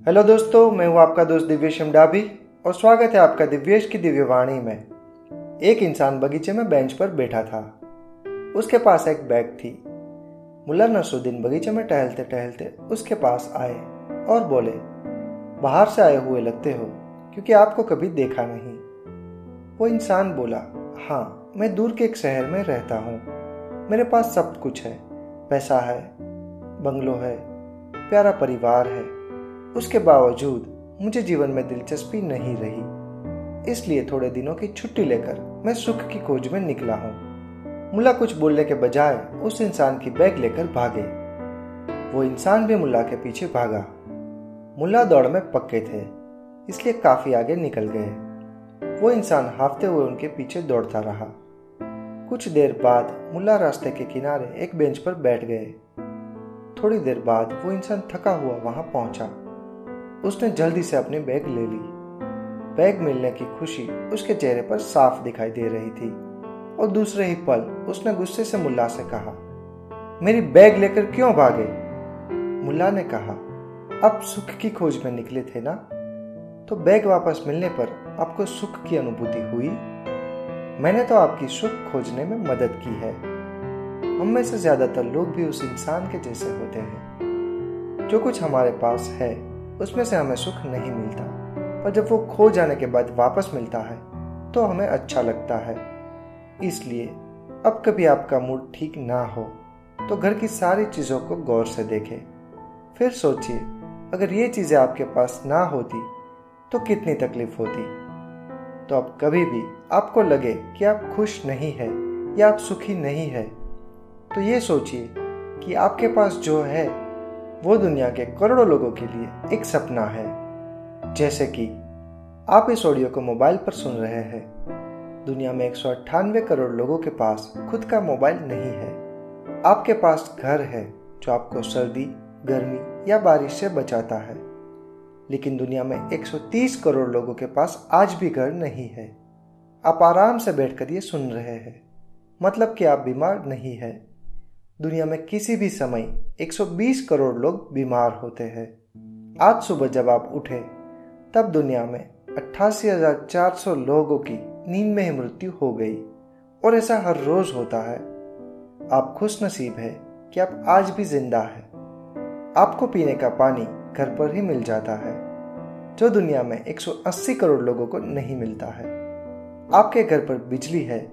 Hello दोस्तों, मैं हूँ आपका दोस्त दिव्येश डाभी और स्वागत है आपका दिव्येश की दिव्यवाणी में। एक इंसान बगीचे में बेंच पर बैठा था। उसके पास एक बैग थी। मुल्ला नसरुद्दीन बगीचे में टहलते टहलते उसके पास आए और बोले, बाहर से आए हुए लगते हो, क्योंकि आपको कभी देखा नहीं। वो इंसान बोला हाँ मैं दूर के एक शहर में रहता हूँ। मेरे पास सब कुछ है। पैसा है, बंगलो है, प्यारा परिवार है उसके बावजूद मुझे जीवन में दिलचस्पी नहीं रही। इसलिए थोड़े दिनों की छुट्टी लेकर मैं सुख की खोज में निकला हूँ। मुला कुछ बोलने के बजाय उस इंसान की बैग लेकर भागे। वो इंसान भी मुला के पीछे भागा। मुला दौड़ में पक्के थे, इसलिए काफ़ी आगे निकल गए। वो इंसान हाफते हुए उनके पीछे दौड़ता रहा। कुछ देर बाद मुल्ला रास्ते के किनारे एक बेंच पर बैठ गए। थोड़ी देर बाद वो इंसान थका हुआ वहाँ पहुँचा। उसने जल्दी से अपनी बैग ले ली। बैग मिलने की खुशी उसके चेहरे पर साफ़ दिखाई दे रही थी और दूसरे ही पल उसने गुस्से से मुल्ला से कहा, मेरी बैग लेकर क्यों भागे? मुल्ला ने कहा अब सुख की खोज में निकले थे ना? तो बैग वापस मिलने पर आपको सुख की अनुभूति हुई? मैंने तो आपकी सुख खोजने में मदद की है। हम में से ज़्यादातर लोग भी उस इंसान के जैसे होते हैं, जो कुछ हमारे पास है उसमें से हमें सुख नहीं मिलता। पर जब वो खो जाने के बाद वापस मिलता है तो हमें अच्छा लगता है। इसलिए, अब कभी आपका मूड ठीक ना हो तो घर की सारी चीज़ों को गौर से देखें। फिर सोचिए, अगर ये चीज़ें आपके पास ना होती तो कितनी तकलीफ़ होती। तो अब कभी भी आपको लगे कि आप खुश नहीं है, या आप सुखी नहीं है तो ये सोचिए कि आपके पास जो है वो दुनिया के करोड़ों लोगों के लिए एक सपना है। जैसे कि आप इस ऑडियो को मोबाइल पर सुन रहे हैं। दुनिया में एक सौ अट्ठानवे करोड़ लोगों के पास खुद का मोबाइल नहीं है। आपके पास घर है, जो आपको सर्दी, गर्मी या बारिश से बचाता है। लेकिन दुनिया में 130 करोड़ लोगों के पास आज भी घर नहीं है। आप आराम से बैठकर ये सुन रहे हैं। मतलब कि आप बीमार नहीं है। दुनिया में किसी भी समय 120 करोड़ लोग बीमार होते हैं। आज सुबह जब आप उठे, तब दुनिया में अट्ठासी लोगों की नींद में ही मृत्यु हो गई, और ऐसा हर रोज होता है। आप खुश नसीब है कि आप आज भी ज़िंदा है। आपको पीने का पानी घर पर ही मिल जाता है, जो दुनिया में 180 करोड़ लोगों को नहीं मिलता है। आपके घर पर बिजली है,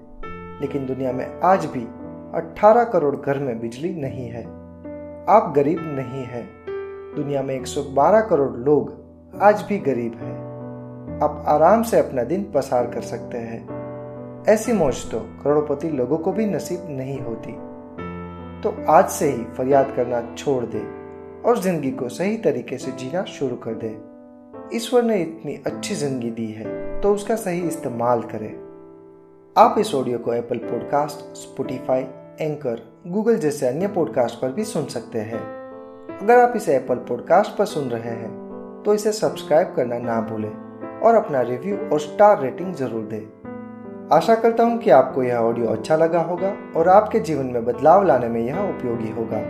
लेकिन दुनिया में आज भी 18 करोड़ घर में बिजली नहीं है। आप गरीब नहीं है। दुनिया में 112 करोड़ लोग आज भी गरीब हैं। आप आराम से अपना दिन पसार कर सकते हैं। ऐसी मौज तो करोड़पति लोगों को भी नसीब नहीं होती। तो आज से ही फरियाद करना छोड़ दे और ज़िंदगी को सही तरीके से जीना शुरू कर दे। ईश्वर ने इतनी अच्छी ज़िंदगी दी है तो उसका सही इस्तेमाल करें। आप इस ऑडियो को Apple podcast Spotify Anchor Google जैसे अन्य पॉडकास्ट पर भी सुन सकते हैं। अगर आप इसे एप्पल पॉडकास्ट पर सुन रहे हैं तो इसे सब्सक्राइब करना ना भूलें और अपना रिव्यू और स्टार रेटिंग ज़रूर दें। आशा करता हूँ कि आपको यह ऑडियो अच्छा लगा होगा और आपके जीवन में बदलाव लाने में यह उपयोगी होगा।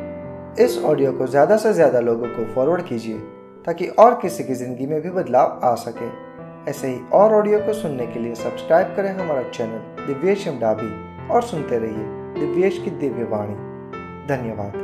इस ऑडियो को ज़्यादा से ज़्यादा लोगों को फॉरवर्ड कीजिए, ताकि और किसी की ज़िंदगी में भी बदलाव आ सके। ऐसे ही और ऑडियो को सुनने के लिए सब्सक्राइब करें हमारा चैनल दिव्येश डाबी और सुनते रहिए। दिव्येश की दिव्य वाणी। धन्यवाद।